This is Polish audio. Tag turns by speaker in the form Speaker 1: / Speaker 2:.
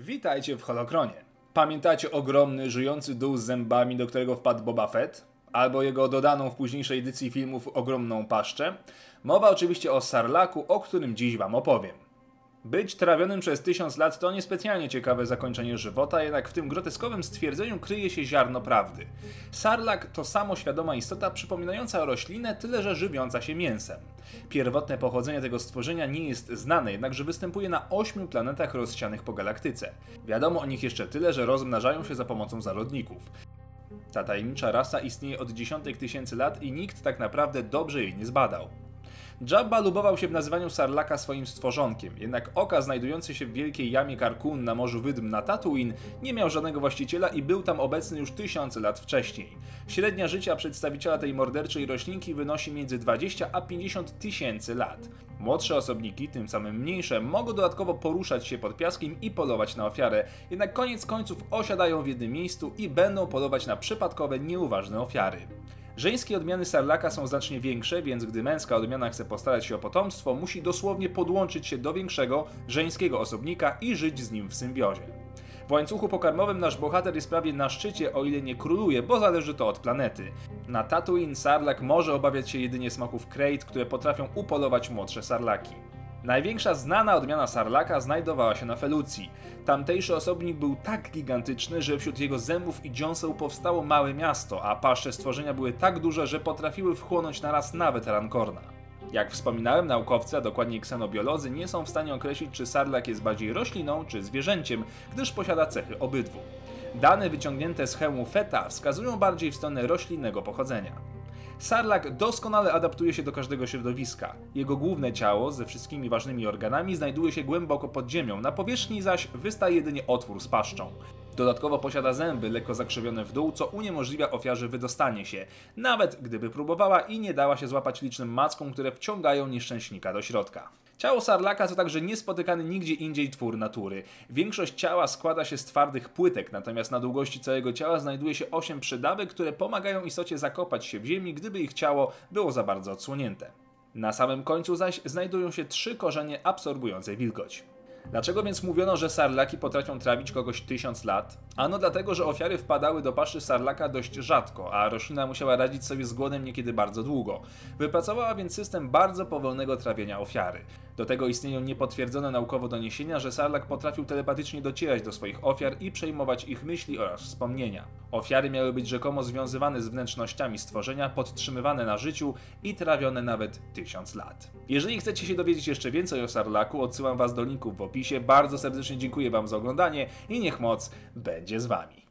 Speaker 1: Witajcie w Holokronie. Pamiętacie ogromny, żyjący dół z zębami, do którego wpadł Boba Fett? Albo jego dodaną w późniejszej edycji filmów ogromną paszczę? Mowa oczywiście o Sarlaku, o którym dziś wam opowiem. Być trawionym przez tysiąc lat to niespecjalnie ciekawe zakończenie żywota, jednak w tym groteskowym stwierdzeniu kryje się ziarno prawdy. Sarlak to samoświadoma istota przypominająca roślinę, tyle że żywiąca się mięsem. Pierwotne pochodzenie tego stworzenia nie jest znane, jednakże występuje na ośmiu planetach rozsianych po galaktyce. Wiadomo o nich jeszcze tyle, że rozmnażają się za pomocą zarodników. Ta tajemnicza rasa istnieje od dziesiątek tysięcy lat i nikt tak naprawdę dobrze jej nie zbadał. Jabba lubował się w nazywaniu Sarlaka swoim stworzonkiem, jednak oka znajdujący się w wielkiej jamie Karkun na morzu Wydm na Tatooine nie miał żadnego właściciela i był tam obecny już tysiące lat wcześniej. Średnia życia przedstawiciela tej morderczej roślinki wynosi między 20 a 50 tysięcy lat. Młodsze osobniki, tym samym mniejsze, mogą dodatkowo poruszać się pod piaskiem i polować na ofiarę, jednak koniec końców osiadają w jednym miejscu i będą polować na przypadkowe, nieuważne ofiary. Żeńskie odmiany sarlaka są znacznie większe, więc gdy męska odmiana chce postarać się o potomstwo, musi dosłownie podłączyć się do większego, żeńskiego osobnika i żyć z nim w symbiozie. W łańcuchu pokarmowym nasz bohater jest prawie na szczycie, o ile nie króluje, bo zależy to od planety. Na Tatooine sarlak może obawiać się jedynie smaków krejt, które potrafią upolować młodsze sarlaki. Największa znana odmiana sarlaka znajdowała się na Felucji. Tamtejszy osobnik był tak gigantyczny, że wśród jego zębów i dziąseł powstało małe miasto, a paszcze stworzenia były tak duże, że potrafiły wchłonąć naraz nawet rankorna. Jak wspominałem, naukowcy, a dokładniej ksenobiolodzy, nie są w stanie określić, czy sarlak jest bardziej rośliną czy zwierzęciem, gdyż posiada cechy obydwu. Dane wyciągnięte z hełmu feta wskazują bardziej w stronę roślinnego pochodzenia. Sarlak doskonale adaptuje się do każdego środowiska. Jego główne ciało ze wszystkimi ważnymi organami znajduje się głęboko pod ziemią, na powierzchni zaś wystaje jedynie otwór z paszczą. Dodatkowo posiada zęby lekko zakrzywione w dół, co uniemożliwia ofiarze wydostanie się, nawet gdyby próbowała i nie dała się złapać licznym mackom, które wciągają nieszczęśnika do środka. Ciało sarlaka to także niespotykany nigdzie indziej twór natury. Większość ciała składa się z twardych płytek, natomiast na długości całego ciała znajduje się 8 przydawek, które pomagają istocie zakopać się w ziemi, gdyby ich ciało było za bardzo odsłonięte. Na samym końcu zaś znajdują się trzy korzenie absorbujące wilgoć. Dlaczego więc mówiono, że sarlaki potrafią trawić kogoś tysiąc lat? Ano dlatego, że ofiary wpadały do paszy sarlaka dość rzadko, a roślina musiała radzić sobie z głodem niekiedy bardzo długo. Wypracowała więc system bardzo powolnego trawienia ofiary. Do tego istnieją niepotwierdzone naukowo doniesienia, że sarlak potrafił telepatycznie docierać do swoich ofiar i przejmować ich myśli oraz wspomnienia. Ofiary miały być rzekomo związywane z wnętrznościami stworzenia, podtrzymywane na życiu i trawione nawet tysiąc lat. Jeżeli chcecie się dowiedzieć jeszcze więcej o sarlaku, odsyłam was do linków w opisie. Bardzo serdecznie dziękuję wam za oglądanie i niech moc będzie z wami.